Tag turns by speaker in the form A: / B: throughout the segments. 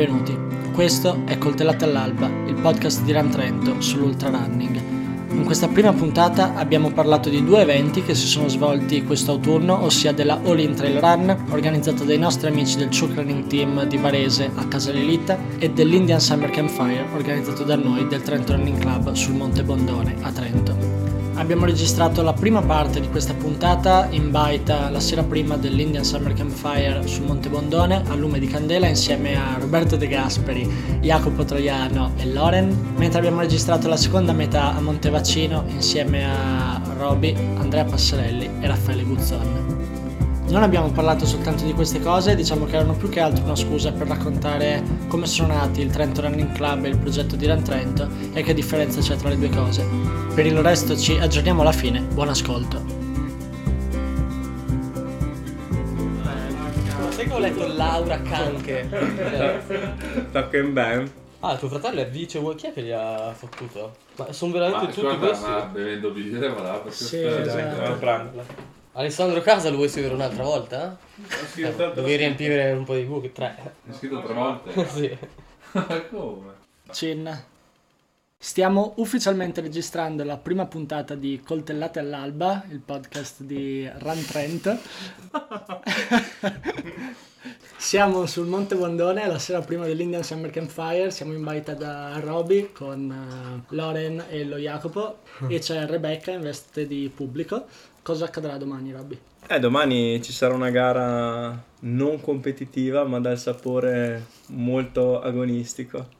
A: Benvenuti, questo è Coltellate all'Alba, il podcast di Run Trento sull'Ultra Running. In questa prima puntata abbiamo parlato di due eventi che si sono svolti quest'autunno, ossia della All In Trail Run, organizzata dai nostri amici del Chuck Running Team di Varese a Casalelita, e dell'Indian Summer Campfire, organizzato da noi del Trento Running Club sul Monte Bondone a Trento. Abbiamo registrato la prima parte di questa puntata in baita la sera prima dell'Indian Summer Campfire sul Monte Bondone a lume di candela insieme a Roberto De Gasperi, Jacopo Troiano e Loren, mentre abbiamo registrato la seconda metà a Montevaccino insieme a Roby, Andrea Passarelli e Raffaele Guzzon. Non abbiamo parlato soltanto di queste cose, diciamo che erano più che altro una scusa per raccontare come sono nati il Trento Running Club e il progetto di Run Trento e che differenza c'è tra le due cose. Per il resto ci aggiorniamo alla fine, buon ascolto.
B: Sai che ho letto Laura Canche?
C: Talking Ben.
B: Ah, tuo fratello è vice, chi è che gli ha fottuto? Ma sono veramente
D: Ma
B: tutti
D: ascolta,
B: questi?
D: ma bevendo birra, ma là, perché
A: Sì, esatto.
D: pranzo.
B: Alessandro Casa lo vuoi seguire un'altra volta?
D: Ho scritto tanto-
B: Dovevi riempire un po' di buchi, tre.
D: Ho scritto tre volte.
B: sì.
D: Ma come?
A: Cin. Stiamo ufficialmente registrando la prima puntata di Coltellate all'Alba, il podcast di Run Trent. Siamo sul Monte Bondone la sera prima dell'Indian Summer Campfire, siamo in baita da Roby con eh, Loren e lo Jacopo e c'è Rebecca in veste di pubblico. Cosa accadrà domani, Robby?
C: Eh, domani ci sarà una gara non competitiva, ma dal sapore molto agonistico.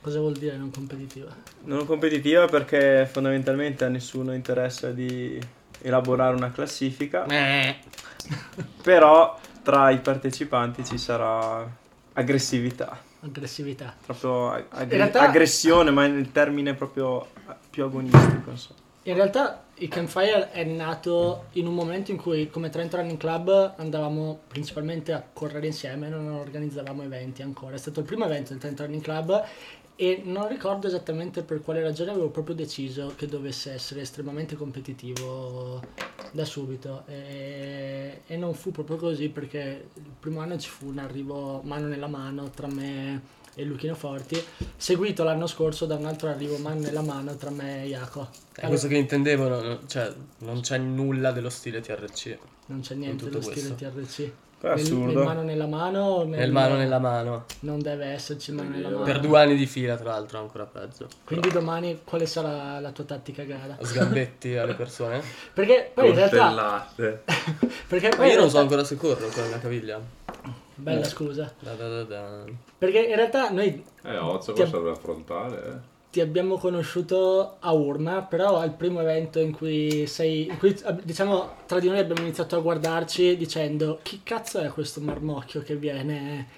A: Cosa vuol dire non competitiva?
C: Non competitiva perché fondamentalmente a nessuno interessa di elaborare una classifica, però tra i partecipanti ci sarà aggressività,
A: Aggressività.
C: proprio ag-
A: realtà-
C: aggressione, ma nel termine proprio più agonistico. insomma.
A: In realtà il Campfire è nato in un momento in cui come Trent Running Club andavamo principalmente a correre insieme, non organizzavamo eventi ancora. È stato il primo evento del Trent Running Club e non ricordo esattamente per quale ragione avevo proprio deciso che dovesse essere estremamente competitivo da subito e, e non fu proprio così perché il primo anno ci fu un arrivo mano nella mano tra me e Luchino Forti, seguito l'anno scorso da un altro arrivo mano nella mano tra me e Jaco.
B: È questo che intendevo, no- cioè non c'è nulla dello stile TRC.
A: Non c'è niente dello stile
B: questo.
A: TRC.
C: È
A: Nel,
C: assurdo.
A: nel mano nella mano nel-
B: Nel mano nella mano.
A: Non deve esserci il mano nella mano.
B: Per due anni di fila, tra l'altro, ancora peggio.
A: Quindi domani quale sarà la tua tattica gara?
B: Sgambetti alle persone.
A: Perché poi in realtà... Perché
B: Ma
A: poi in
B: io non so
A: realtà-
B: ancora se corro con la caviglia.
A: Bella scusa.
B: Da da da da.
A: Perché in realtà noi
D: Eh, Ozzo,
A: Ti-
D: serve affrontare, eh.
A: ti abbiamo conosciuto a Urma, però al primo evento in cui sei, in cui diciamo tra di noi abbiamo iniziato a guardarci dicendo chi cazzo è questo marmocchio che viene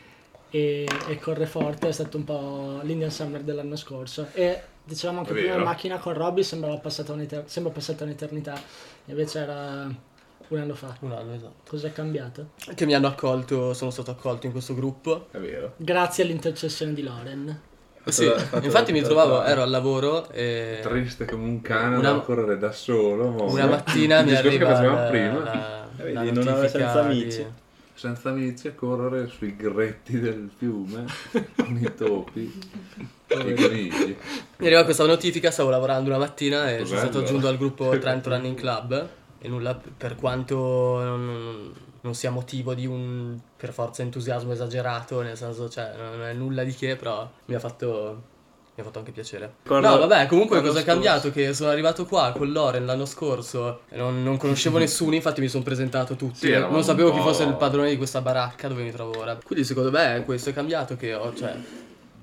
A: e, e corre forte, è stato un po' l'Indian Summer dell'anno scorso e dicevamo anche prima in
D: vero.
A: macchina con Robby sembrava passata, un'eter- sembra passata un'eternità, invece era un anno fa.
B: Un anno, esatto.
A: Cos'è cambiato?
B: Che mi hanno accolto, sono stato accolto in questo gruppo.
D: È vero.
A: Grazie all'intercessione di Loren.
B: Sì, infatti mi trovavo, ero al lavoro e
D: Triste come un cane
B: Una-
D: da correre da solo. mo.
B: una mattina mi arriva
D: che facevamo
B: la,
D: prima.
B: la,
C: Eh,
B: la
C: vedi, non aveva
B: notifica
C: senza
B: di-
C: amici.
D: Senza amici a correre sui gretti del fiume con i topi e i conigli.
B: Mi arriva questa notifica, stavo lavorando una mattina e sono
D: Bello.
B: stato aggiunto al gruppo Trento Running Club e nulla, per quanto non, non- sia motivo di un per forza entusiasmo esagerato, nel senso, cioè, non è nulla di che, però mi ha fatto... Mi ha fatto anche piacere.
C: Ricordo-
B: no, vabbè, comunque cosa è cambiato? Che sono arrivato qua con Loren l'anno scorso e non, non conoscevo nessuno, infatti mi sono presentato tutti.
D: Sì,
B: non sapevo chi fosse il padrone di questa baracca dove mi trovo ora. Quindi secondo me questo è cambiato che ho, cioè,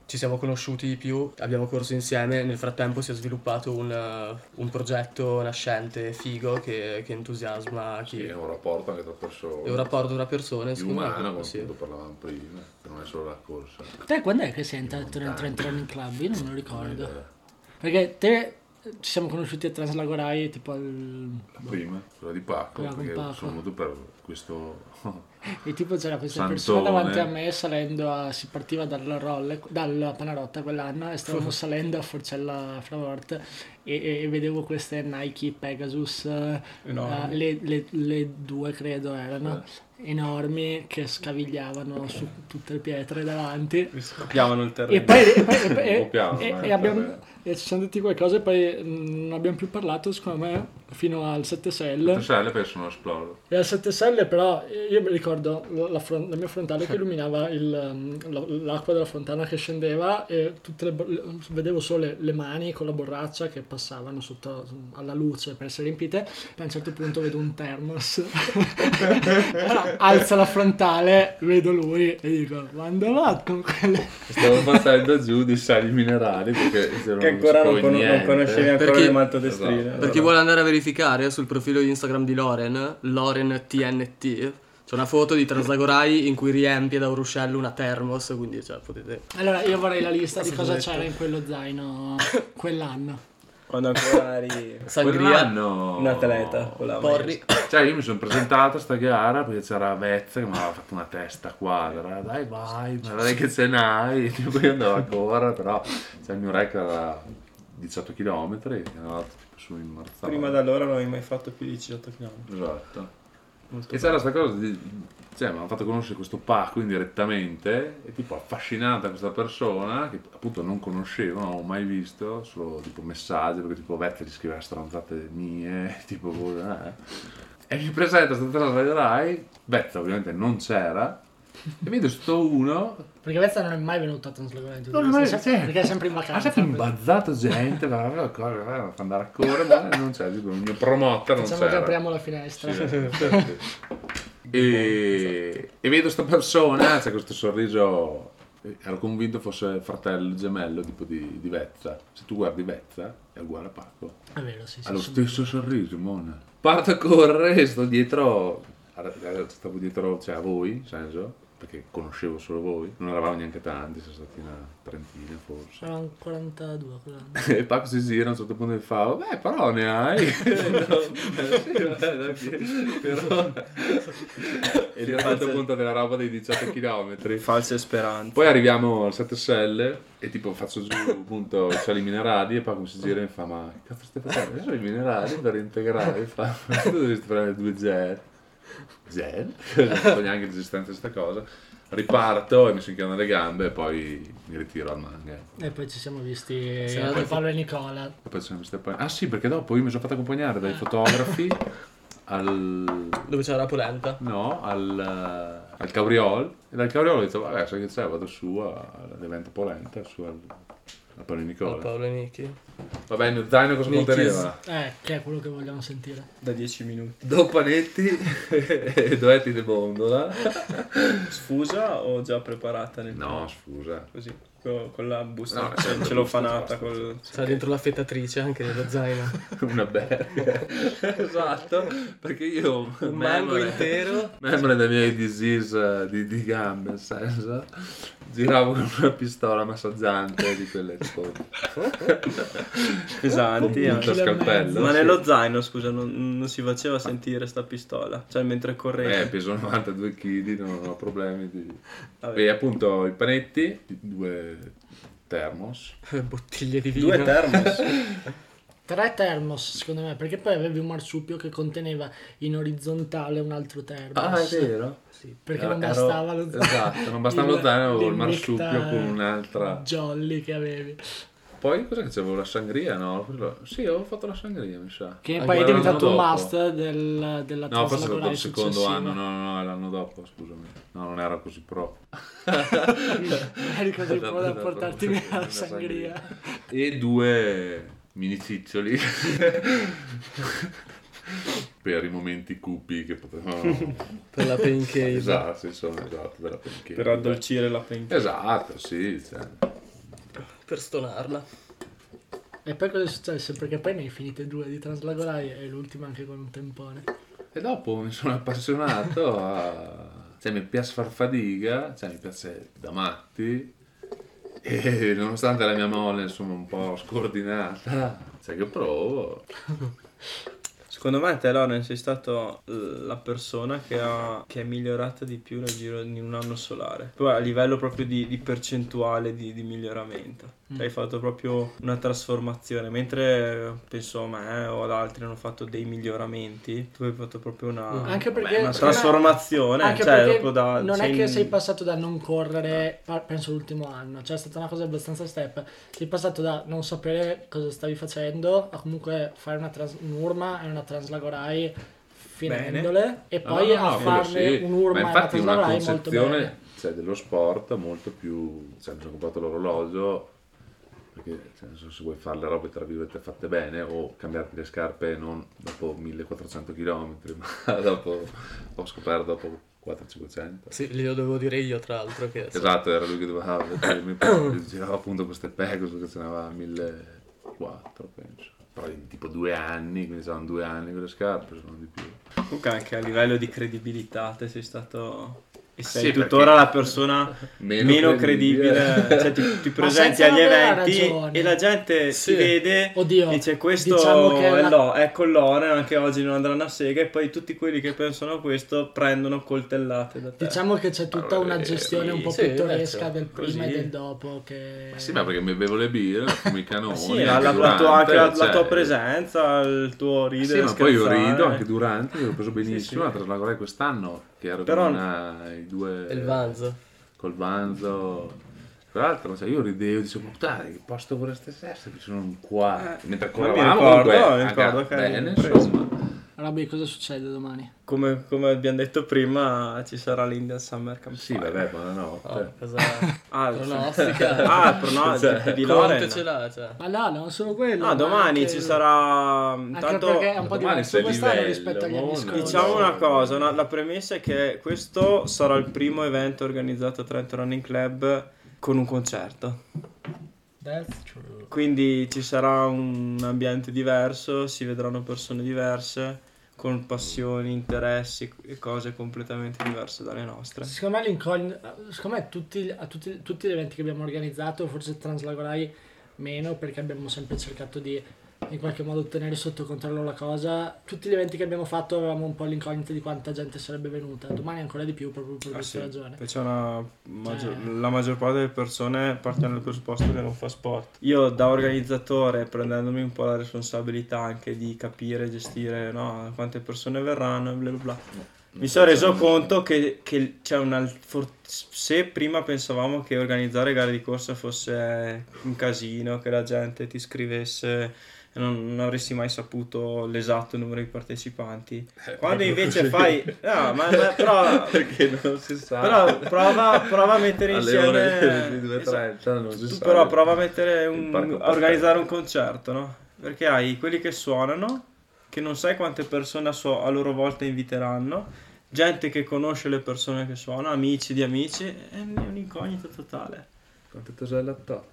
B: ci siamo conosciuti di più, abbiamo corso insieme, nel frattempo si è sviluppato un, eh, un progetto nascente, figo, che, che entusiasma chi...
D: Sì, è un rapporto anche tra persone.
B: È un rapporto tra persone, me,
D: umano, come
B: sì.
D: parlavamo prima, che non è solo la corsa.
A: Te quando è che sei entrato nel Trent Running Club? Io non me lo ricordo.
D: Eh,
A: Perché te ci siamo conosciuti a Translagorai tipo al...
D: La prima, quella di Paco,
A: Quella
D: perché
A: Paco.
D: sono venuto per questo...
A: E tipo c'era questa
D: Santone.
A: persona davanti a me salendo a... si partiva dalla rolle, dalla Panarotta quell'anno e stavamo salendo a Forcella Fravort e, e- e vedevo queste Nike Pegasus, eh, le, le- le due credo erano. enormi che scavigliavano su tutte le pietre davanti.
C: Scoppiavano il terreno.
A: E poi, e, poi- e e-
D: eh,
A: abbiamo. E ci siamo detti qualcosa e poi mm, non abbiamo più parlato, secondo me, fino al 7 Cell.
D: Le selle penso non esplodono.
A: E al 7 Stelle però io mi ricordo la, fron- la mia frontale che illuminava il, la- l'acqua della fontana che scendeva e tutte le, vedevo solo le, le mani con la borraccia che passavano sotto alla luce per essere riempite. Poi a un certo punto vedo un thermos, alza la frontale, vedo lui e dico quando va con quelle...
D: Stavo facendo giù di sali minerali perché
C: Che ancora non, con- non conoscevi ancora
B: Perché-
C: le maltodestrine.
D: Esatto.
B: Per chi vuole andare a verificare sul profilo Instagram di Loren, Loren TNT, c'è una foto di Transagorai in cui riempie da un ruscello una thermos, quindi cioè, potete...
A: Allora io vorrei la lista di cosa c'era in quello zaino quell'anno.
C: Quando ancora eri
B: Sangria,
D: Quell'anno...
C: un atleta con la
B: porri.
D: Cioè io mi sono presentato a sta gara perché c'era Vezza che mi aveva fatto una testa quadra. Dai vai, ma dai che ce n'hai. Tipo io andavo a correre, però cioè, il mio record era 18 km e andavo tipo su in Marzano.
C: Prima da allora non avevi mai fatto più di 18 km.
D: Esatto.
C: Molto
D: E c'era questa cosa di... Cioè, mi hanno fatto conoscere questo pacco indirettamente e tipo affascinata questa persona che appunto non conoscevo, non avevo mai visto, solo tipo messaggi, perché tipo Vettel gli scriveva stronzate mie, tipo cosa, eh. E mi presenta sta trasvederai, Vettel ovviamente non c'era, e vedo sto uno,
A: Perché Vezza non è mai venuto a Translagone
D: Non è mai- sì.
A: perché è sempre in
D: ha
A: vacanza.
D: sempre imbazzato gente, va va andare a correre, non tipo il mio promoter non
A: Facciamo che
D: c'era.
A: apriamo la finestra.
D: Sì, sì, sì. E, e vedo sta persona, c'è questo sorriso, ero convinto fosse fratello gemello tipo di, di Vezza. Se tu guardi Vezza è uguale a Paco.
A: È vero, sì.
D: Ha lo stesso sorriso, Mona. Parto a correre e sto dietro, stavo dietro cioè, a voi, nel senso, perché conoscevo solo voi. Non eravamo neanche tanti, sono stati una trentina forse.
A: Erano 42 quell'anno.
D: E Paco si gira a un certo punto e fa, beh però ne hai. No, sì, vabbè, dai, però... E gli ho fatto conto della roba dei 18 km.
C: False speranze.
D: Poi arriviamo al 7 Stelle e tipo faccio giù appunto i sali minerali e Paco si gira e mi fa, ma che cazzo stai facendo? Io sono i minerali per integrare. Fa, ma tu dovresti prendere due gel. Non so neanche l'esistenza di questa cosa. Riparto e mi si inchiodano le gambe e poi mi ritiro al manga.
A: E poi ci siamo visti
B: Sì,
A: con Paolo e Nicola.
D: E poi ci siamo visti poi- Ah sì, perché dopo io mi sono fatto accompagnare dai fotografi al...
B: Dove c'era la polenta.
D: No, al, al Cabriol. E dal Cabriol ho detto, vabbè, sai che c'è, vado su all'evento Polenta, su al, al Paolo
B: Al
D: Nicola.
B: Paolo e Nichi.
D: Vabbè, mio zaino cosa
B: Mickey's.
D: conteneva?
A: Eh, che è quello che vogliamo sentire.
C: Da 10 minuti.
D: Due panetti e due etti di bondola.
C: Sfusa o già preparata nel
D: No, scusa.
C: Così, co- con la busta
D: No,
C: ce-
D: sempre
C: celofanata.
D: busta,
C: Col...
B: C'era dentro l'affettatrice anche nello zaino.
D: Una berga. esatto, perché io...
B: Un mango intero.
D: Memore dei miei disease di, di gambe, nel senso, giravo con una pistola massaggiante di quelle tipo
C: Pesanti.
D: punta
C: anche.
A: Chilo e
D: scalpello.
C: Ma
D: sì.
C: nello zaino, scusa, non, non si faceva sentire sta pistola? Cioè, mentre
D: Eh,
C: correvi?
D: peso 92 kg, non ho problemi di... E appunto i panetti, due thermos.
B: Bottiglie di vino.
C: Due thermos.
A: Tre thermos, secondo me, perché poi avevi un marsupio che conteneva in orizzontale un altro thermos.
D: Ah, è vero?
A: Sì, perché
D: Ero-
A: non bastava lo zaino.
D: Esatto, non bastava lo zaino, avevo il marsupio con un'altra...
A: Jolly che avevi.
D: Poi cosa che c'avevo? La sangria, no? Sì, avevo fatto la sangria, mi sa.
A: Che
B: Anche
A: poi è diventato un must del, della
D: No, forse è stato il secondo
A: successiva.
D: anno, no, no, no, è l'anno dopo, scusami. No, non era così pro.
A: Eri così
D: Esatto,
A: pro da
D: esatto.
A: portarti via la sangria.
D: E due mini ciccioli per i momenti cupi che potevano...
B: Per la pain cave.
D: esatto, insomma, esatto, per la pancake.
C: per addolcire la penca.
D: Esatto, sì, cioè.
B: Per stonarla.
A: E poi cosa è successo? Perché poi ne hai finite due di Translagorai e l'ultima anche con un tempone.
D: E dopo mi sono appassionato a... Cioè, mi piace far fatica, cioè, mi piace da matti. E nonostante la mia molle, insomma, un po' scordinata, cioè, che provo.
C: Secondo me te Loren sei stato l- la persona che, ha, che è migliorata di più nel giro di un anno solare. Poi a livello proprio di, di percentuale di, di miglioramento. Cioè,
A: Mm.
C: Hai fatto proprio una trasformazione. Mentre penso a me o ad altri hanno fatto dei miglioramenti, tu hai fatto proprio una,
B: Mm.
A: Anche perché
C: beh, una trasformazione.
A: Anche
C: cioè, da,
A: non è che
C: in-
A: sei passato da non correre, pa- penso l'ultimo anno, cioè è stata una cosa abbastanza step. Sei passato da non sapere cosa stavi facendo a comunque fare una un'urma e una translagorai finendole e
D: No,
A: poi
D: no, no,
A: a
D: quello
A: farne
D: sì.
A: un'urma
D: Ma
A: e una
D: infatti una concezione
A: bene.
D: cioè, dello sport molto più... Cioè, mi sono comprato l'orologio perché cioè, se vuoi fare le robe tra virgolette fatte bene o cambiarti le scarpe non dopo 1400 km ma dopo ho scoperto dopo 400-500
B: Sì, glielo dovevo dire io, tra l'altro. Che
D: esatto era lui che doveva cioè, mi girava appunto queste Pegasus che ce n'aveva 1400 penso tipo due anni quindi saranno due anni quelle scarpe sono di più.
C: Comunque anche a livello di credibilità te sei stato e sei
D: Sì,
C: tuttora
D: perché-
C: la persona
D: Meno
C: meno,
D: credibile.
C: credibile, cioè ti, ti presenti agli eventi
A: ragione.
C: e la gente
B: Sì.
C: ti vede
A: Oddio,
C: dice questo
A: diciamo
C: è,
A: la-
C: lo- è con Loren anche oggi non andranno a sega e poi tutti quelli che pensano a questo prendono coltellate da te
A: Diciamo che c'è tutta
D: Allora,
A: una gestione un po'
B: sì,
A: pittoresca del prima
C: così.
A: e del dopo che...
D: Ma sì, ma perché mi bevo le birre, fumo i canoni.
C: Sì, la,
D: anche
C: la- la tua,
D: durante,
C: anche la, la
D: cioè-
C: tua presenza, il tuo
D: Sì,
C: ridere,
D: ma poi io
C: scherzare.
D: rido anche durante, l'ho preso benissimo,
C: Sì, sì.
D: la quest'anno, che ero
C: Però-
D: con una- i due...
B: il Vanzo.
D: Col Vanzo. Tra l'altro, cioè, io ridevo, dicevo, puttana, che posto vorreste essere? Che sono qua.
C: Eh,
D: Mentre
C: ma mi
D: correvamo,
C: ricordo,
D: comunque,
C: mi ricordo
D: bene,
C: preso.
D: insomma.
A: Robby, cosa succede domani?
C: Come, come abbiamo detto prima, ci sarà l'Indian Summer Camp
D: Sì, vabbè, buonanotte.
B: Oh, cosa
C: Ah,
B: pronostica?
C: Ah, il pronostico
D: Cioè,
C: di Loren.
B: ce l'ha, cioè.
A: Ma no, non solo quello.
C: No,
A: ma
C: domani
A: anche-
C: ci sarà.
A: Anche
C: Tanto
A: perché è un po'
D: domani
A: diverso quest'anno rispetto agli anni scorsi.
C: Diciamo una cosa, una- la premessa è che questo sarà il primo evento organizzato a Trento Running Club con un concerto.
A: That's true.
C: Quindi ci sarà un ambiente diverso, si vedranno persone diverse, con passioni, interessi e cose completamente diverse dalle nostre.
A: Secondo me, secondo me tutti, a tutti, tutti gli eventi che abbiamo organizzato, forse Translagorai meno perché abbiamo sempre cercato di in qualche modo tenere sotto controllo la cosa. Tutti gli eventi che abbiamo fatto avevamo un po' l'incognita di quanta gente sarebbe venuta. Domani ancora di più proprio per
C: Ah,
A: questa
C: sì.
A: ragione.
C: C'è una maggior-
A: Cioè-
C: la maggior parte delle persone partono dal presupposto che non fa sport. Io da organizzatore, prendendomi un po' la responsabilità anche di capire e gestire no, quante persone verranno e bla bla bla. Mi sono reso conto che, che c'è una for- se prima pensavamo che organizzare gare di corsa fosse un casino, che la gente ti scrivesse non, non avresti mai saputo l'esatto numero di partecipanti. Quando invece fai... No, ma, ma però
D: Perché non si sa.
C: però prova, prova a mettere
D: Alle
C: insieme.
D: ore di
C: Esatto.
D: 2.30 non si
C: Tu
D: sa.
C: però prova a mettere un, a organizzare un concerto, no? Perché hai quelli che suonano, che non sai quante persone a, suo- a loro volta inviteranno, gente che conosce le persone che suonano, amici di amici, è un- è un'incognita totale.
D: Quante toselle a top.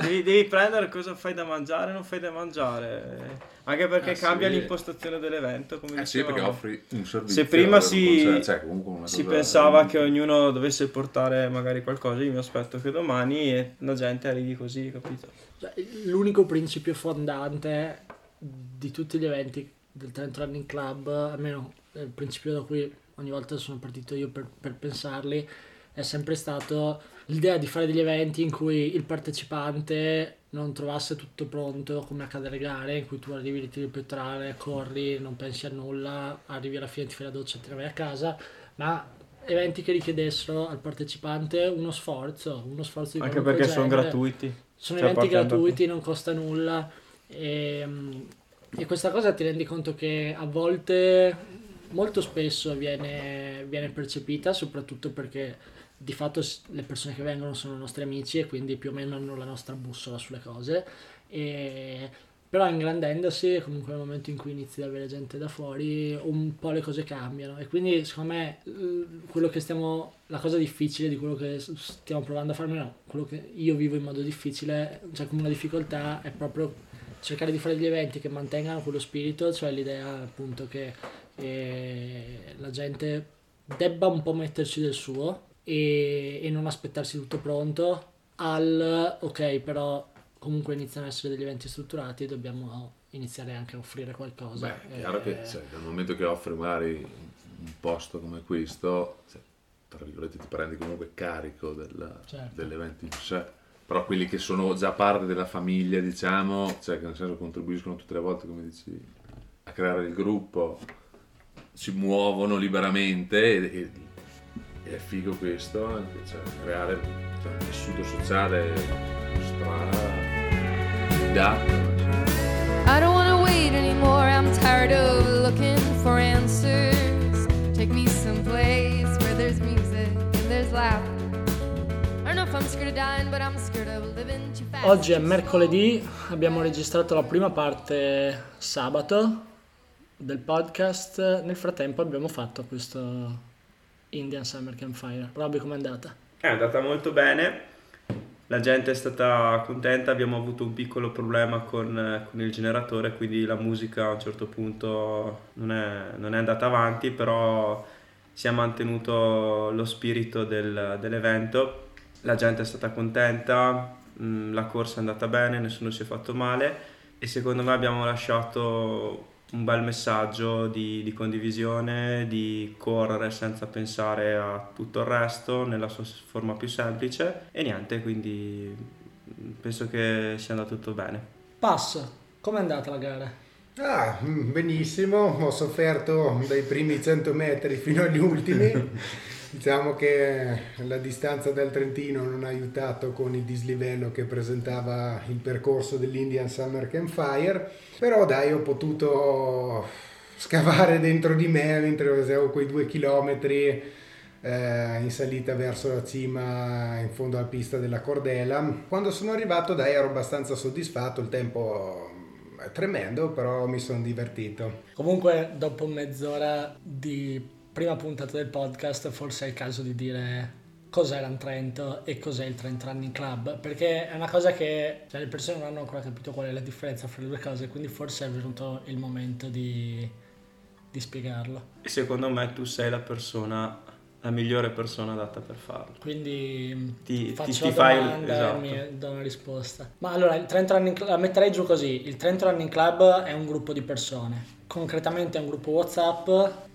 C: Devi, devi prendere cosa fai da mangiare e non fai da mangiare. Anche perché
D: Ah,
C: cambia
D: sì.
C: l'impostazione dell'evento, come
D: Eh sì, perché offri un servizio.
C: Se prima
D: un
C: si-
D: cioè, una
C: Si pensava che ognuno dovesse portare magari qualcosa, io mi aspetto che domani la gente arrivi così, capito?
A: Cioè, L'unico principio fondante di tutti gli eventi del Trent Running Club, almeno il principio da cui ogni volta sono partito io per, per pensarli, è sempre stato l'idea di fare degli eventi in cui il partecipante non trovasse tutto pronto come accade alle gare, in cui tu arrivi, ritiri il pettorale, corri, non pensi a nulla, arrivi alla fine, ti fai la doccia e te ne vai a casa, ma eventi che richiedessero al partecipante uno sforzo, uno sforzo di
C: Anche perché sono
A: genere.
C: gratuiti.
A: Sono
C: Cioè,
A: eventi gratuiti, non costa nulla e, e questa cosa ti rendi conto che a volte, molto spesso viene, viene percepita, soprattutto perché di fatto le persone che vengono sono nostri amici e quindi più o meno hanno la nostra bussola sulle cose. E, però ingrandendosi, comunque nel momento in cui inizi ad avere gente da fuori, un po' le cose cambiano. E quindi secondo me quello che stiamo, la cosa difficile di quello che stiamo provando a fare, no, quello che io vivo in modo difficile, cioè come una difficoltà, è proprio cercare di fare degli eventi che mantengano quello spirito, cioè l'idea appunto che eh, la gente debba un po' metterci del suo e, e non aspettarsi tutto pronto al ok però comunque iniziano ad essere degli eventi strutturati, dobbiamo iniziare anche a offrire qualcosa.
D: Beh, è chiaro che cioè, dal momento che offri magari un posto come questo, cioè, tra virgolette ti prendi comunque carico del,
A: Certo.
D: dell'evento in sé. Però quelli che sono già parte della famiglia, diciamo, cioè che nel senso contribuiscono tutte le volte, come dici, a creare il gruppo, si muovono liberamente e, e- e è figo questo, anche, cioè, creare cioè, un tessuto sociale stra
E: I don't wanna wait anymore. I'm tired of looking for answers. Take me someplace where there's music and there's laughter.
A: Oggi è mercoledì, abbiamo registrato la prima parte sabato del podcast. Nel frattempo abbiamo fatto questo Indian Summer Campfire. Robby, com'è andata?
C: È andata molto bene, la gente è stata contenta, abbiamo avuto un piccolo problema con, con il generatore, quindi la musica a un certo punto non è, non è andata avanti, però si è mantenuto lo spirito del- dell'evento, la gente è stata contenta, mh, la corsa è andata bene, nessuno si è fatto male e secondo me abbiamo lasciato un bel messaggio di, di condivisione, di correre senza pensare a tutto il resto nella sua forma più semplice e niente, quindi mh, penso che sia andato tutto bene.
A: Passo, com'è andata la gara?
F: Ah, mm, benissimo, ho sofferto dai primi 100 metri fino agli ultimi. Diciamo che la distanza del Trentino non ha aiutato con il dislivello che presentava il percorso dell'Indian Summer Campfire, però dai ho potuto scavare dentro di me mentre facevo quei due chilometri eh, in salita verso la cima in fondo alla pista della Cordela. Quando sono arrivato dai ero abbastanza soddisfatto, il tempo è tremendo, però mi sono divertito.
A: Comunque, dopo mezz'ora di prima puntata del podcast, forse è il caso di dire cos'è l'An Trento e cos'è il Trent Running Club, perché è una cosa che cioè, le persone non hanno ancora capito qual è la differenza fra le due cose, quindi forse è venuto il momento di, di spiegarlo.
C: E secondo me tu sei la persona, la migliore persona adatta per farlo.
A: Quindi
C: Ti- ti-
A: faccio
C: ti
A: la
C: fai
A: domanda
C: esatto.
A: e mi do una risposta. Ma allora, il Trent Running Club, la metterei giù così, il Trent Running Club è un gruppo di persone, concretamente è un gruppo WhatsApp,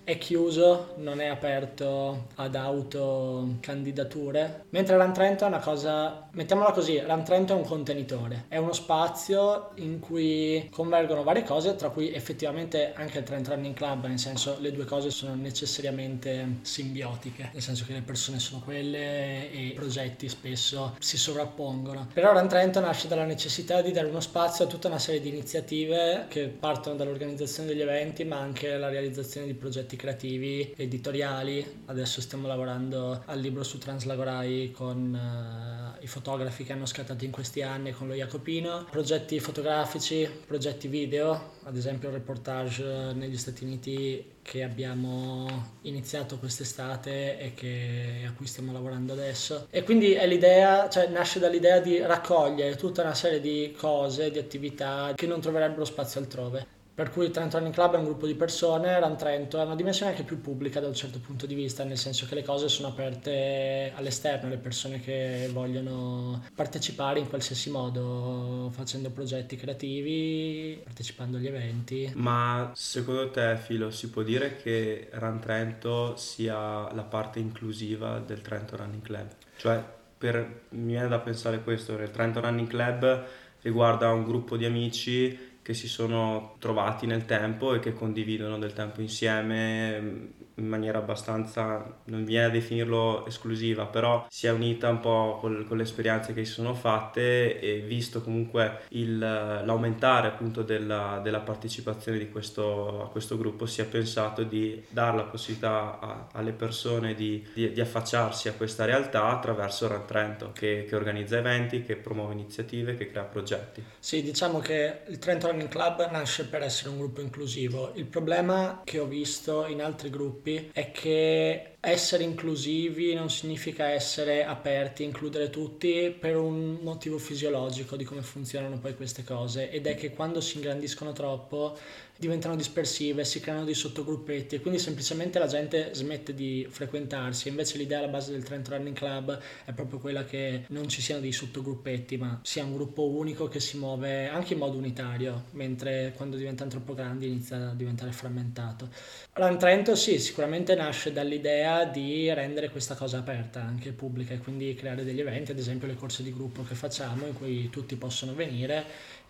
A: è chiuso, non è aperto ad autocandidature, mentre Run Trento è una cosa, mettiamola così, Run Trento è un contenitore, è uno spazio in cui convergono varie cose, tra cui effettivamente anche il Trent Running Club, nel senso le due cose sono necessariamente simbiotiche, nel senso che le persone sono quelle e i progetti spesso si sovrappongono. Però Run Trento nasce dalla necessità di dare uno spazio a tutta una serie di iniziative che partono dall'organizzazione degli eventi, ma anche la realizzazione di progetti creativi, editoriali. Adesso stiamo lavorando al libro su Translagorai con eh, i fotografi che hanno scattato in questi anni con lo Jacopino, progetti fotografici, progetti video, ad esempio il reportage negli Stati Uniti che abbiamo iniziato quest'estate e che- a cui stiamo lavorando adesso. E quindi è l'idea, cioè nasce dall'idea di raccogliere tutta una serie di cose, di attività che non troverebbero spazio altrove. Per cui Trento Running Club è un gruppo di persone, Run Trento è una dimensione anche più pubblica da un certo punto di vista, nel senso che le cose sono aperte all'esterno, alle persone che vogliono partecipare in qualsiasi modo, facendo progetti creativi, partecipando agli eventi.
C: Ma secondo te, Filo, si può dire che Run Trento sia la parte inclusiva del Trento Running Club? Cioè, per, mi viene da pensare questo, il Trento Running Club riguarda un gruppo di amici che si sono trovati nel tempo e che condividono del tempo insieme mh, in maniera abbastanza, non viene a definirlo esclusiva, però si è unita un po' col- con le esperienze che si sono fatte e visto comunque il- l'aumentare appunto della, della partecipazione di questo, a questo gruppo si è pensato di dare la possibilità a- alle persone di, di- di affacciarsi a questa realtà attraverso Run Trento che, che organizza eventi, che promuove iniziative, che crea progetti.
A: Sì, diciamo che il Trento Running Club nasce per essere un gruppo inclusivo. Il problema che ho visto in altri gruppi è che essere inclusivi non significa essere aperti, includere tutti per un motivo fisiologico di come funzionano poi queste cose ed è che quando si ingrandiscono troppo diventano dispersive, si creano dei sottogruppetti e quindi semplicemente la gente smette di frequentarsi. Invece l'idea alla base del Trent Running Club è proprio quella che non ci siano dei sottogruppetti, ma sia un gruppo unico che si muove anche in modo unitario, mentre quando diventano troppo grandi inizia a diventare frammentato. Run Trento sì, sicuramente nasce dall'idea di rendere questa cosa aperta, anche pubblica, e quindi creare degli eventi, ad esempio le corse di gruppo che facciamo in cui tutti possono venire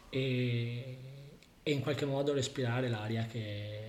A: e e in qualche modo respirare l'aria che,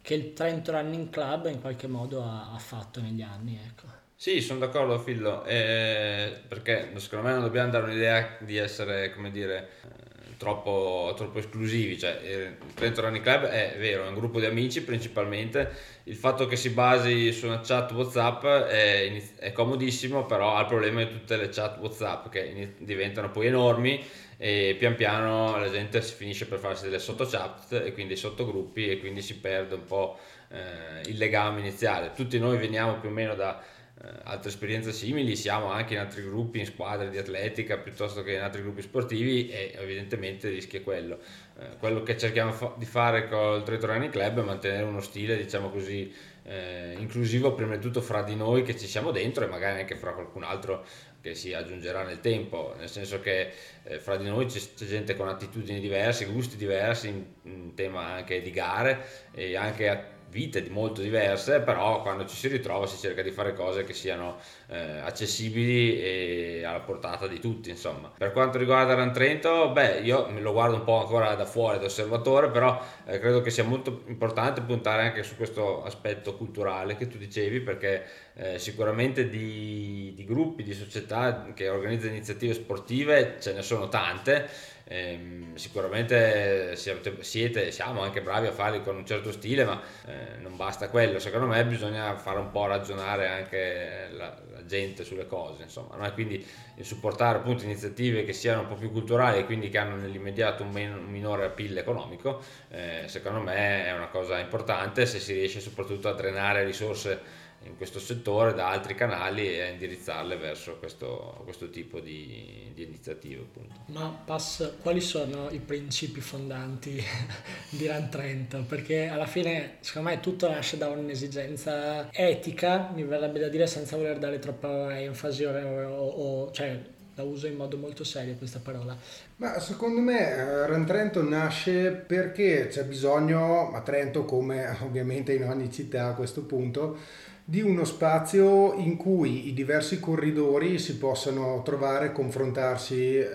A: che il Trent Running Club in qualche modo ha, ha fatto negli anni. Ecco.
G: Sì, sono d'accordo Fillo, eh, perché secondo me non dobbiamo dare un'idea di essere, come dire, eh, troppo, troppo, esclusivi, cioè il Trento Running Club è vero, è un gruppo di amici principalmente, il fatto che si basi su una chat Whatsapp è, è comodissimo, però ha il problema di tutte le chat Whatsapp che diventano poi enormi e pian piano la gente si finisce per farsi delle sotto chat e quindi sottogruppi e quindi si perde un po' eh, il legame iniziale. Tutti noi veniamo più o meno da eh, altre esperienze simili, siamo anche in altri gruppi, in squadre di atletica piuttosto che in altri gruppi sportivi e evidentemente il rischio è quello. Eh, quello che cerchiamo fa- di fare col Treto Running Club è mantenere uno stile, diciamo così, eh, inclusivo prima di tutto fra di noi che ci siamo dentro e magari anche fra qualcun altro che si aggiungerà nel tempo, nel senso che eh, fra di noi c'è, c'è, gente con attitudini diverse, gusti diversi in, in tema anche di gare e anche vite molto diverse, però quando ci si ritrova si cerca di fare cose che siano eh, accessibili e alla portata di tutti, insomma. Per quanto riguarda Ran Trento, beh, io lo guardo un po' ancora da fuori, da osservatore, però eh, credo che sia molto importante puntare anche su questo aspetto culturale che tu dicevi, perché eh, sicuramente di, di gruppi, di società che organizzano iniziative sportive ce ne sono tante eh, sicuramente siete, siete, siamo anche bravi a farli con un certo stile, ma eh, non basta quello. Secondo me bisogna fare un po' ragionare anche la, la gente sulle cose, insomma, no? quindi supportare appunto iniziative che siano un po' più culturali e quindi che hanno nell'immediato un, men- un minore appeal economico, eh, secondo me è una cosa importante se si riesce soprattutto a drenare risorse in questo settore da altri canali e a indirizzarle verso questo, questo tipo di, di iniziative. Appunto.
A: Ma Pass, quali sono i principi fondanti di Run Trento? Perché alla fine secondo me tutto nasce da un'esigenza etica, mi verrebbe da dire senza voler dare troppa enfasi o, o, o cioè la uso in modo molto serio questa parola.
F: Ma secondo me eh, Run Trento nasce perché c'è bisogno, a Trento come ovviamente in ogni città a questo punto, di uno spazio in cui i diversi corridori si possano trovare, confrontarsi eh,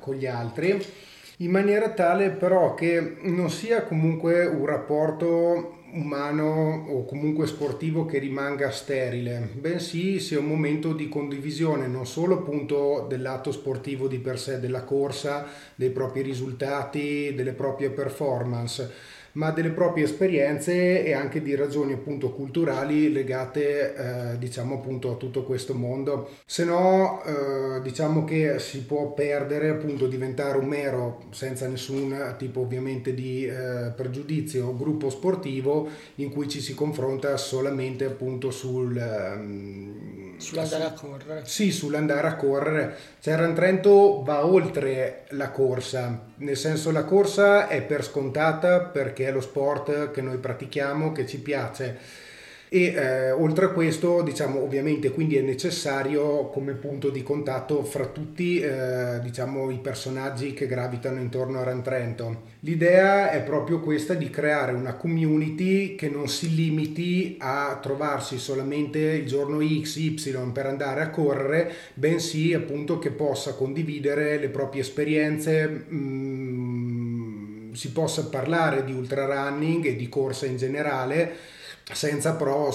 F: con gli altri, in maniera tale però che non sia comunque un rapporto umano o comunque sportivo che rimanga sterile, bensì sia un momento di condivisione non solo appunto dell'atto sportivo di per sé, della corsa, dei propri risultati, delle proprie performance, ma delle proprie esperienze e anche di ragioni appunto culturali legate eh, diciamo appunto a tutto questo mondo. Se no eh, diciamo che si può perdere appunto diventare un mero senza nessun tipo ovviamente di eh, pregiudizio gruppo sportivo in cui ci si confronta solamente appunto sul
A: um, sull'andare a correre.
F: Sì sull'andare a correre. Cerran Trento va oltre la corsa nel senso la corsa è per scontata perché è lo sport che noi pratichiamo, che ci piace e eh, oltre a questo diciamo ovviamente quindi è necessario come punto di contatto fra tutti eh, diciamo i personaggi che gravitano intorno a Ran Trento. L'idea è proprio questa di creare una community che non si limiti a trovarsi solamente il giorno X, Y per andare a correre bensì appunto che possa condividere le proprie esperienze mh, mm, si possa parlare di ultra running e di corsa in generale senza però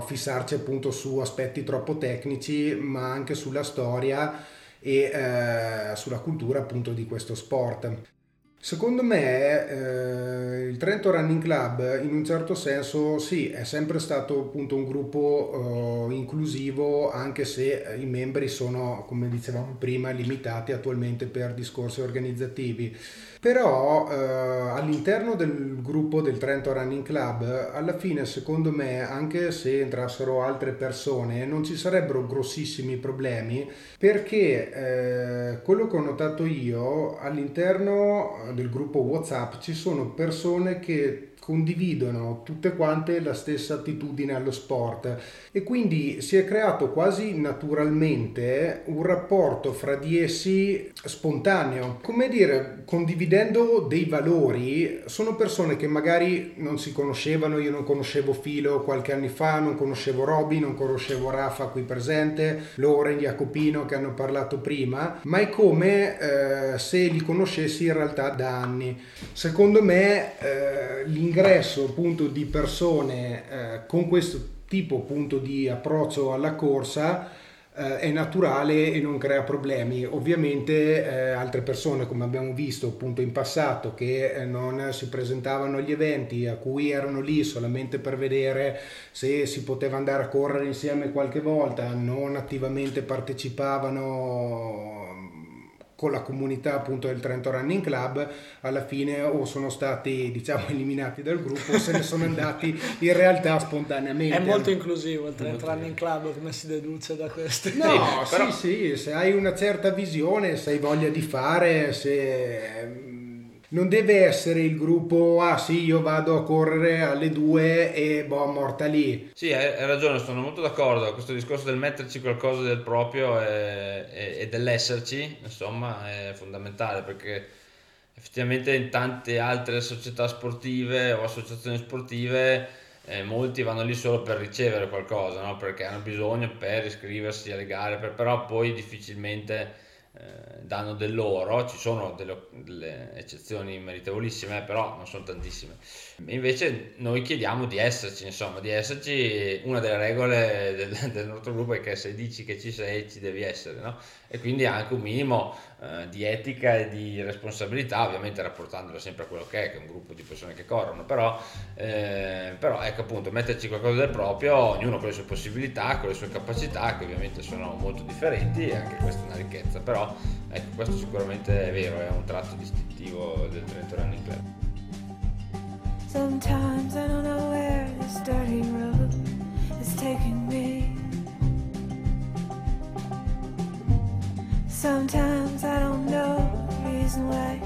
F: fissarci appunto su aspetti troppo tecnici, ma anche sulla storia e eh, sulla cultura appunto di questo sport. Secondo me eh, il Trento Running Club in un certo senso sì, è sempre stato appunto un gruppo eh, inclusivo anche se i membri sono, come dicevamo prima, limitati attualmente per discorsi organizzativi però eh, all'interno del gruppo del Trento Running Club, alla fine secondo me, anche se entrassero altre persone, non ci sarebbero grossissimi problemi perché eh, quello che ho notato io all'interno del gruppo WhatsApp ci sono persone che condividono tutte quante la stessa attitudine allo sport e quindi si è creato quasi naturalmente un rapporto fra di essi spontaneo, come dire, condividendo dei valori, sono persone che magari non si conoscevano, io non conoscevo Filo qualche anno fa, non conoscevo Roby, non conoscevo Rafa qui presente, Loren, Jacopino che hanno parlato prima, ma è come eh, se li conoscessi in realtà da anni. Secondo me eh, l'ingresso l'ingresso appunto di persone eh, con questo tipo appunto di approccio alla corsa eh, è naturale e non crea problemi. Ovviamente eh, altre persone, come abbiamo visto appunto in passato, che eh, non si presentavano agli eventi, a cui erano lì solamente per vedere se si poteva andare a correre insieme qualche volta, non attivamente partecipavano con la comunità appunto del Trento Running Club alla fine o sono stati diciamo eliminati dal gruppo o se ne sono andati in realtà spontaneamente.
A: È molto inclusivo il Trento Running Club come si deduce da questo?
F: No sì, però... sì sì se hai una certa visione se hai voglia di fare se non deve essere il gruppo, ah sì, io vado a correre alle due e boh, morta lì.
G: Sì, hai, ragione, sono molto d'accordo. Questo discorso del metterci qualcosa del proprio e, e, e dell'esserci, insomma, è fondamentale perché effettivamente in tante altre società sportive o associazioni sportive eh, molti vanno lì solo per ricevere qualcosa, no? perché hanno bisogno per iscriversi alle gare, per, però poi difficilmente eh, danno del loro, ci sono delle, delle, eccezioni meritevolissime, però non sono tantissime. Invece noi chiediamo di esserci, insomma, di esserci, una delle regole del, del nostro gruppo è che se dici che ci sei, ci devi essere, no? E quindi anche un minimo eh, di etica e di responsabilità, ovviamente rapportandolo sempre a quello che è, che è un gruppo di persone che corrono, però, eh, però ecco appunto, metterci qualcosa del proprio, ognuno con le sue possibilità, con le sue capacità, che ovviamente sono molto differenti, e anche questa è una ricchezza, però ecco, questo sicuramente è vero, è un tratto distintivo del Trento Running Club. Sometimes I don't know where this dirty road is taking me.
A: Sometimes I don't know the reason why,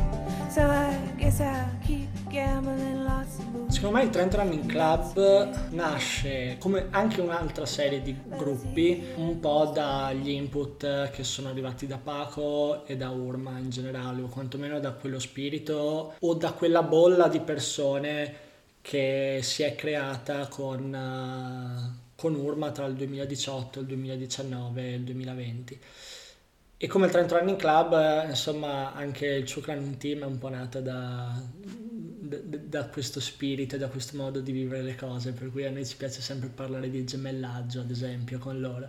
A: so I guess I'll keep gambling lots of moves. Secondo me il Trent Running Club nasce come anche un'altra serie di gruppi, un po' dagli input che sono arrivati da Paco e da Urma in generale, o quantomeno da quello spirito o da quella bolla di persone che si è creata con, uh, con Urma tra il 2018, il 2019 e il 2020. E come il Trent Running Club, insomma, anche il Running Team è un po' nato da, da, da, questo spirito e da questo modo di vivere le cose, per cui a noi ci piace sempre parlare di gemellaggio, ad esempio, con loro.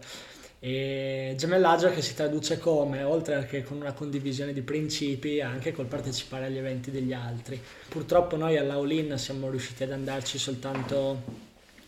A: E gemellaggio che si traduce come, oltre che con una condivisione di principi, anche col partecipare agli eventi degli altri. Purtroppo noi all'Aulin siamo riusciti ad andarci soltanto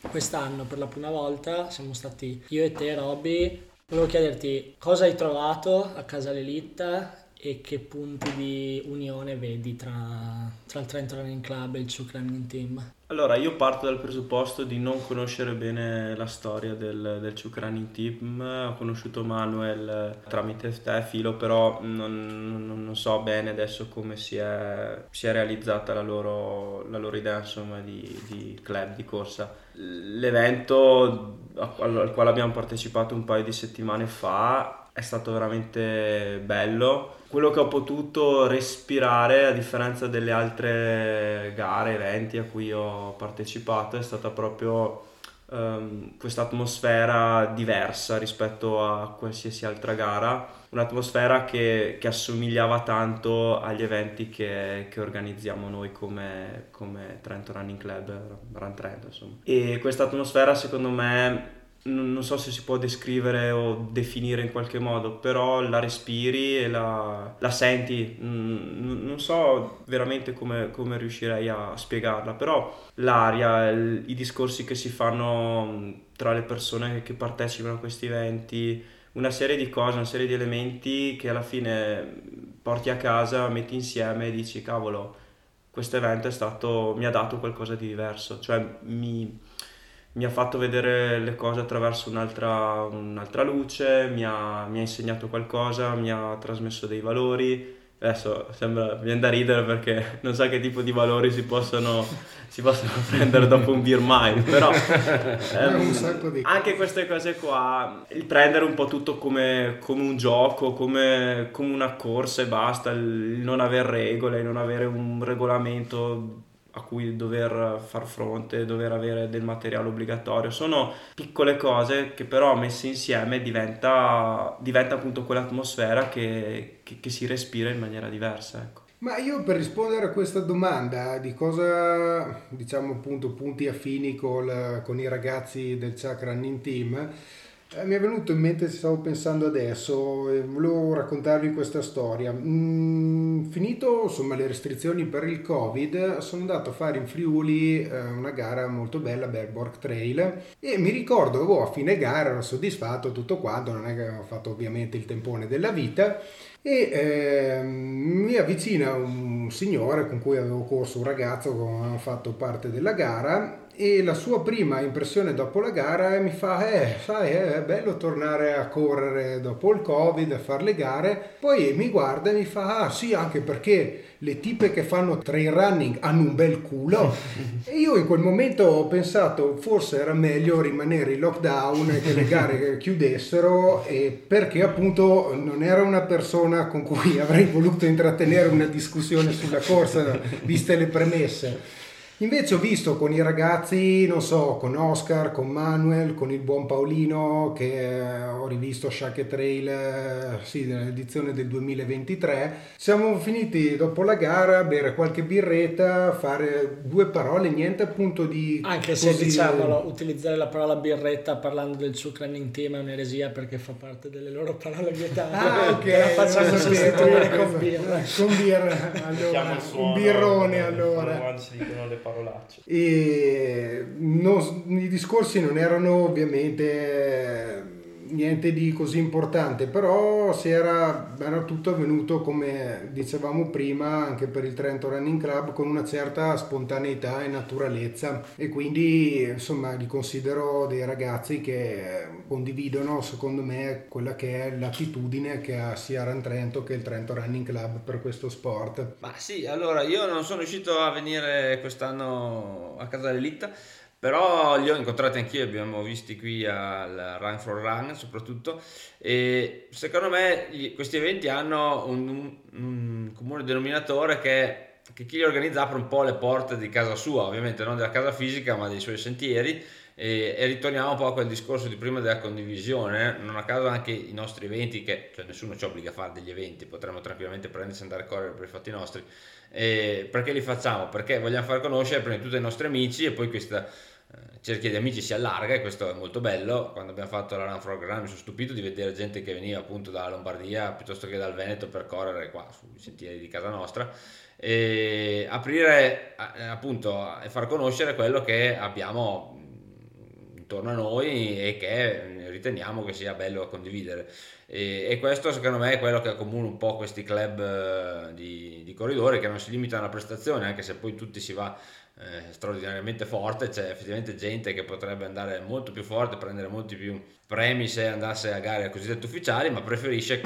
A: quest'anno per la prima volta, siamo stati io e te, Robby. Volevo chiederti cosa hai trovato a casa l'Elite e che punti di unione vedi tra, tra il Trent Running Club e il Chuck Running Team?
C: Allora, io parto dal presupposto di non conoscere bene la storia del, del Chuck Running Team. Ho conosciuto Manuel tramite te, Filo, però non, non, non, so bene adesso come si è, si è realizzata la loro, la loro, idea insomma, di, di club, di corsa. L'evento al quale abbiamo partecipato un paio di settimane fa è stato veramente bello. Quello che ho potuto respirare, a differenza delle altre gare, eventi a cui ho partecipato, è stata proprio um, questa atmosfera diversa rispetto a qualsiasi altra gara. Un'atmosfera che, che assomigliava tanto agli eventi che, che organizziamo noi come, come, Trento Running Club, Run Trento insomma. E questa atmosfera secondo me non so se si può descrivere o definire in qualche modo, però la respiri e la, la senti, non so veramente come, come, riuscirei a spiegarla, però l'aria, il, i discorsi che si fanno tra le persone che partecipano a questi eventi, una serie di cose, una serie di elementi che alla fine porti a casa, metti insieme e dici cavolo, questo evento è stato, mi ha dato qualcosa di diverso, cioè mi, mi ha fatto vedere le cose attraverso un'altra, un'altra luce, mi ha, mi ha insegnato qualcosa, mi ha trasmesso dei valori. Adesso sembra, viene da ridere perché non so che tipo di valori si possono, si possono prendere dopo un beer mind, però ehm, anche queste cose qua, il prendere un po' tutto come, come un gioco, come, come una corsa e basta, il non avere regole, non avere un regolamento a cui dover far fronte, dover avere del materiale obbligatorio. Sono piccole cose che però messe insieme diventa, diventa appunto quell'atmosfera che, che- che si respira in maniera diversa. Ecco.
F: Ma io per rispondere a questa domanda di cosa, diciamo appunto, punti affini col- con i ragazzi del Chuck Running Team, mi è venuto in mente, stavo pensando adesso, e volevo raccontarvi questa storia. Mm, finito insomma le restrizioni per il Covid, sono andato a fare in Friuli eh, una gara molto bella, Belborg Trail, e mi ricordo, oh, a fine gara ero soddisfatto, tutto quanto, non è che ho fatto ovviamente il tempone della vita, e ehm, mi avvicina un signore con cui avevo corso, un ragazzo che aveva fatto parte della gara e la sua prima impressione dopo la gara mi fa eh sai è bello tornare a correre dopo il covid a fare le gare. Poi mi guarda e mi fa ah sì anche perché le tipe che fanno trail running hanno un bel culo. E io in quel momento ho pensato forse era meglio rimanere in lockdown che le gare chiudessero e perché appunto non era una persona con cui avrei voluto intrattenere una discussione sulla corsa viste le premesse Invece ho visto con i ragazzi, non so, con Oscar, con Manuel, con il buon Paolino, che eh, ho rivisto Shake Trail, eh, sì, dell'edizione del 2023. Siamo finiti dopo la gara a bere qualche birretta, fare due parole, niente appunto di...
A: Anche se
F: così-
A: diciamolo, utilizzare la parola birretta parlando del suo running team è un'eresia perché fa parte delle loro parole vietate.
F: Ah, ok.
A: Che la facciamo
F: sapevo.
A: sostituire con birra.
F: Con birra, allora, un birrone allora.
C: Quando si dicono le parolacce.
F: E non- i discorsi non erano ovviamente niente di così importante, però si era, era tutto avvenuto come dicevamo prima anche per il Trento Running Club con una certa spontaneità e naturalezza e quindi insomma li considero dei ragazzi che condividono secondo me quella che è l'attitudine che ha sia Run Trento che il Trento Running Club per questo sport.
G: Ma sì, allora io non sono riuscito a venire quest'anno a casa dell'Elitta, però li ho incontrati anch'io, abbiamo visti qui al Run for Run soprattutto e secondo me questi eventi hanno un, un- un comune denominatore che, che chi li organizza apre un po' le porte di casa sua, ovviamente non della casa fisica ma dei suoi sentieri e, e ritorniamo un po' a quel discorso di prima della condivisione, non a caso anche i nostri eventi, che cioè, nessuno ci obbliga a fare degli eventi, potremmo tranquillamente prendersi e andare a correre per i fatti nostri. E perché li facciamo? Perché vogliamo far conoscere prima di tutto i nostri amici e poi questa eh, cerchia di amici si allarga e questo è molto bello. Quando abbiamo fatto la Run for Grand mi sono stupito di vedere gente che veniva appunto dalla Lombardia piuttosto che dal Veneto per correre qua sui sentieri di casa nostra e aprire eh, appunto e far conoscere quello che abbiamo mh, intorno a noi e che riteniamo che sia bello condividere e, e questo secondo me è quello che accomuna un po' questi club eh, di, di corridori che non si limitano alla prestazione anche se poi tutti si va eh, straordinariamente forte c'è effettivamente gente che potrebbe andare molto più forte prendere molti più premi se andasse a gare cosiddette ufficiali ma preferisce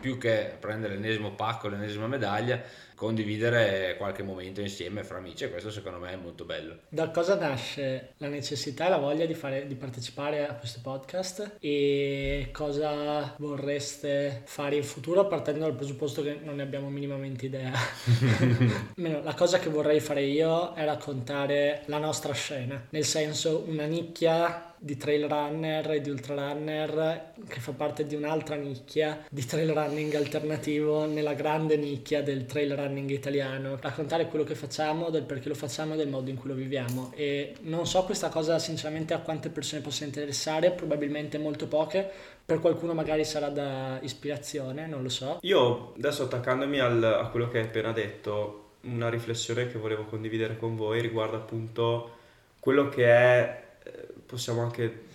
G: più che prendere l'ennesimo pacco, l'ennesima medaglia, condividere qualche momento insieme fra amici e questo secondo me è molto bello.
A: Da cosa nasce la necessità e la voglia di, fare, di partecipare a questo podcast e cosa vorreste fare in futuro partendo dal presupposto che non ne abbiamo minimamente idea? Almeno la cosa che vorrei fare io è raccontare la nostra scena, nel senso una nicchia di trail runner e di ultra runner che fa parte di un'altra nicchia di trail running alternativo nella grande nicchia del trail running italiano raccontare quello che facciamo del perché lo facciamo e del modo in cui lo viviamo. E non so questa cosa sinceramente a quante persone possa interessare probabilmente molto poche per qualcuno magari sarà da ispirazione non lo so.
C: Io adesso attaccandomi al- a quello che hai appena detto, una riflessione che volevo condividere con voi riguarda appunto quello che è, eh, possiamo anche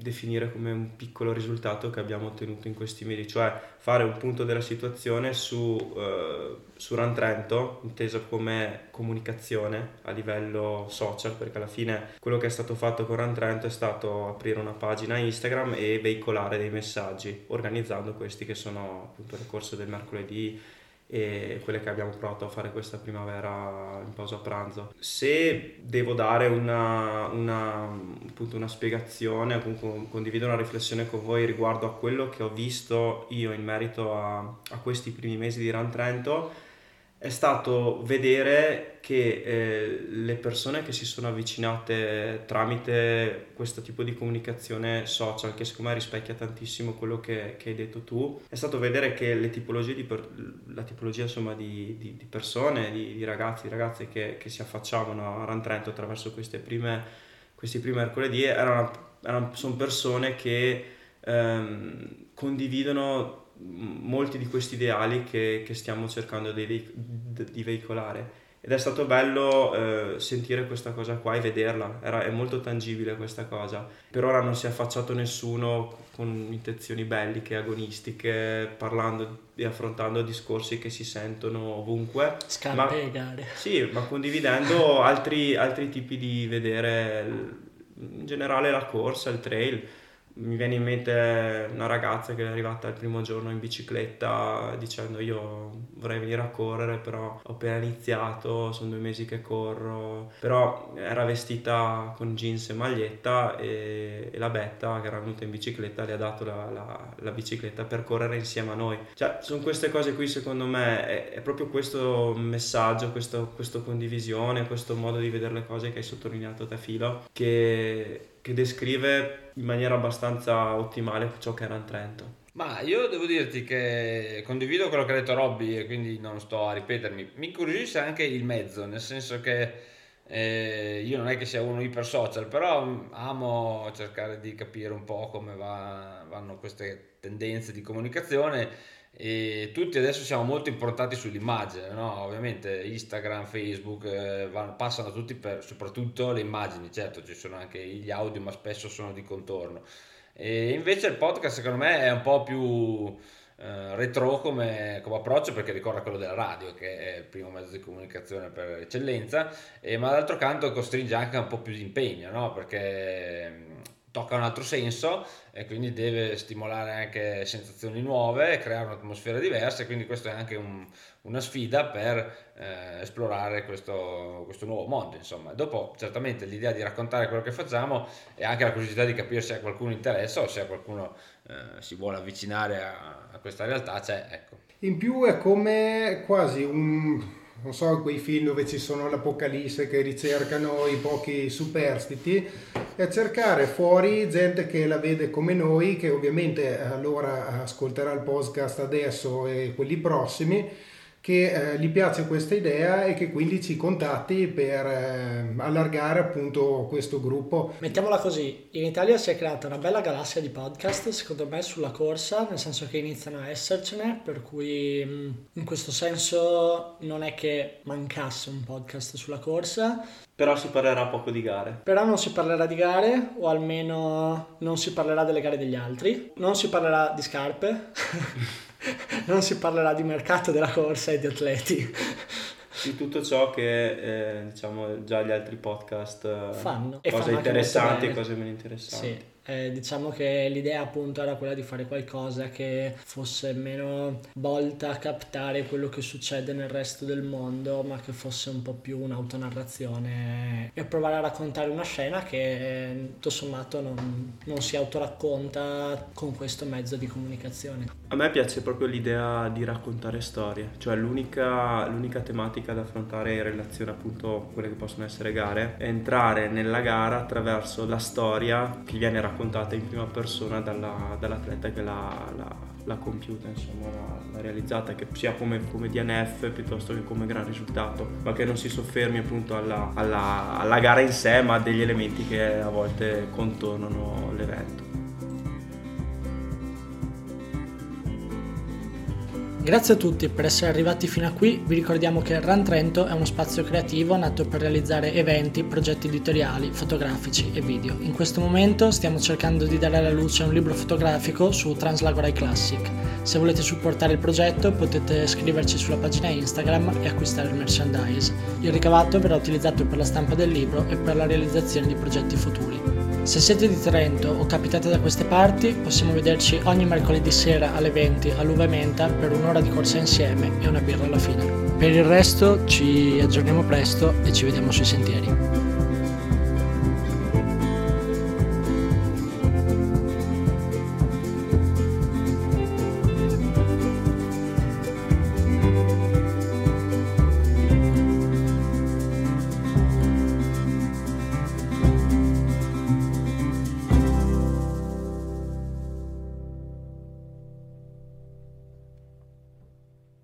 C: definire come un piccolo risultato che abbiamo ottenuto in questi mesi, cioè fare un punto della situazione su, eh, su Run Trento, inteso come comunicazione a livello social, perché alla fine quello che è stato fatto con Run Trento è stato aprire una pagina Instagram e veicolare dei messaggi, organizzando questi che sono appunto le corse del mercoledì e quelle che abbiamo provato a fare questa primavera in pausa pranzo. Se devo dare una, una, una spiegazione, appunto condividere una riflessione con voi riguardo a quello che ho visto io in merito a, a questi primi mesi di Run Trento, è stato vedere che eh, le persone che si sono avvicinate tramite questo tipo di comunicazione social, che secondo me rispecchia tantissimo quello che, che hai detto tu, è stato vedere che le tipologie di per, la tipologia insomma, di, di, di persone, di, di, ragazzi, di ragazze che, che, si affacciavano a Ran Trento attraverso prime, questi primi mercoledì erano, erano, sono persone che ehm, condividono molti di questi ideali che, che stiamo cercando di, di, veicolare. Ed è stato bello eh, sentire questa cosa qua e vederla, Era, è molto tangibile questa cosa. Per ora non si è affacciato nessuno con intenzioni belliche, agonistiche, parlando e affrontando discorsi che si sentono ovunque.
A: Scarpe e gare.
C: Sì, ma condividendo altri, altri tipi di vedere in generale la corsa, il trail mi viene in mente una ragazza che è arrivata il primo giorno in bicicletta dicendo io vorrei venire a correre però ho appena iniziato, sono due mesi che corro, però era vestita con jeans e maglietta e, e la Betta che era venuta in bicicletta le ha dato la, la, la, bicicletta per correre insieme a noi. Cioè sono queste cose qui secondo me, è, è proprio questo messaggio, questo condivisione, questo modo di vedere le cose che hai sottolineato da filo che che descrive in maniera abbastanza ottimale ciò che era in Trento.
G: Ma io devo dirti che condivido quello che ha detto Robby e quindi non sto a ripetermi. Mi incuriosisce anche il mezzo, nel senso che eh, io non è che sia uno iper social, però amo cercare di capire un po' come va, vanno queste tendenze di comunicazione e tutti adesso siamo molto improntati sull'immagine, no? ovviamente Instagram, Facebook eh, vanno, passano tutti per soprattutto le immagini, certo ci sono anche gli audio ma spesso sono di contorno e invece il podcast secondo me è un po' più eh, retro come, come, approccio perché ricorda quello della radio che è il primo mezzo di comunicazione per eccellenza e, ma d'altro canto costringe anche un po' più di impegno no? perché tocca un altro senso e quindi deve stimolare anche sensazioni nuove, creare un'atmosfera diversa e quindi questa è anche un, una sfida per eh, esplorare questo, questo, nuovo mondo insomma. Dopo certamente l'idea di raccontare quello che facciamo e anche la curiosità di capire se a qualcuno interessa o se a qualcuno eh, si vuole avvicinare a, a questa realtà c'è, ecco.
F: In più è come quasi un non so, quei film dove ci sono l'apocalisse che ricercano i pochi superstiti e cercare fuori gente che la vede come noi, che ovviamente allora ascolterà il podcast adesso e quelli prossimi che eh, gli piace questa idea e che quindi ci contatti per eh, allargare appunto questo gruppo.
A: Mettiamola così, in Italia si è creata una bella galassia di podcast secondo me sulla corsa, nel senso che iniziano a essercene, per cui mm, in questo senso non è che mancasse un podcast sulla corsa.
C: Però si parlerà poco di gare.
A: Però non si parlerà di gare, o almeno non si parlerà delle gare degli altri, non si parlerà di scarpe. non si parlerà di mercato della corsa e di atleti.
C: Di tutto ciò che eh, diciamo già gli altri podcast
A: eh, fanno.
C: Cose interessanti e cose meno interessanti.
A: Sì. Eh, diciamo che l'idea appunto era quella di fare qualcosa che fosse meno volta a captare quello che succede nel resto del mondo, ma che fosse un po' più un'autonarrazione e provare a raccontare una scena che tutto sommato non, non si autoracconta con questo mezzo di comunicazione.
C: A me piace proprio l'idea di raccontare storie, cioè l'unica, l'unica tematica da affrontare in relazione appunto a quelle che possono essere gare è entrare nella gara attraverso la storia che viene raccontata raccontata in prima persona dalla, dall'atleta che l'ha, l'ha, l'ha compiuta, insomma, l'ha, l'ha, realizzata, che sia come, come DNF piuttosto che come gran risultato, ma che non si soffermi appunto alla, alla, alla gara in sé, ma degli elementi che a volte contornano l'evento.
A: Grazie a tutti per essere arrivati fino a qui, vi ricordiamo che Run Trento è uno spazio creativo nato per realizzare eventi, progetti editoriali, fotografici e video. In questo momento stiamo cercando di dare alla luce un libro fotografico su Translagorai Classic. Se volete supportare il progetto potete scriverci sulla pagina Instagram e acquistare il merchandise. Il ricavato verrà utilizzato per la stampa del libro e per la realizzazione di progetti futuri. Se siete di Trento o capitate da queste parti, possiamo vederci ogni mercoledì sera alle 20 all'Uva Menta per un'ora di corsa insieme e una birra alla fine. Per il resto ci aggiorniamo presto e ci vediamo sui sentieri.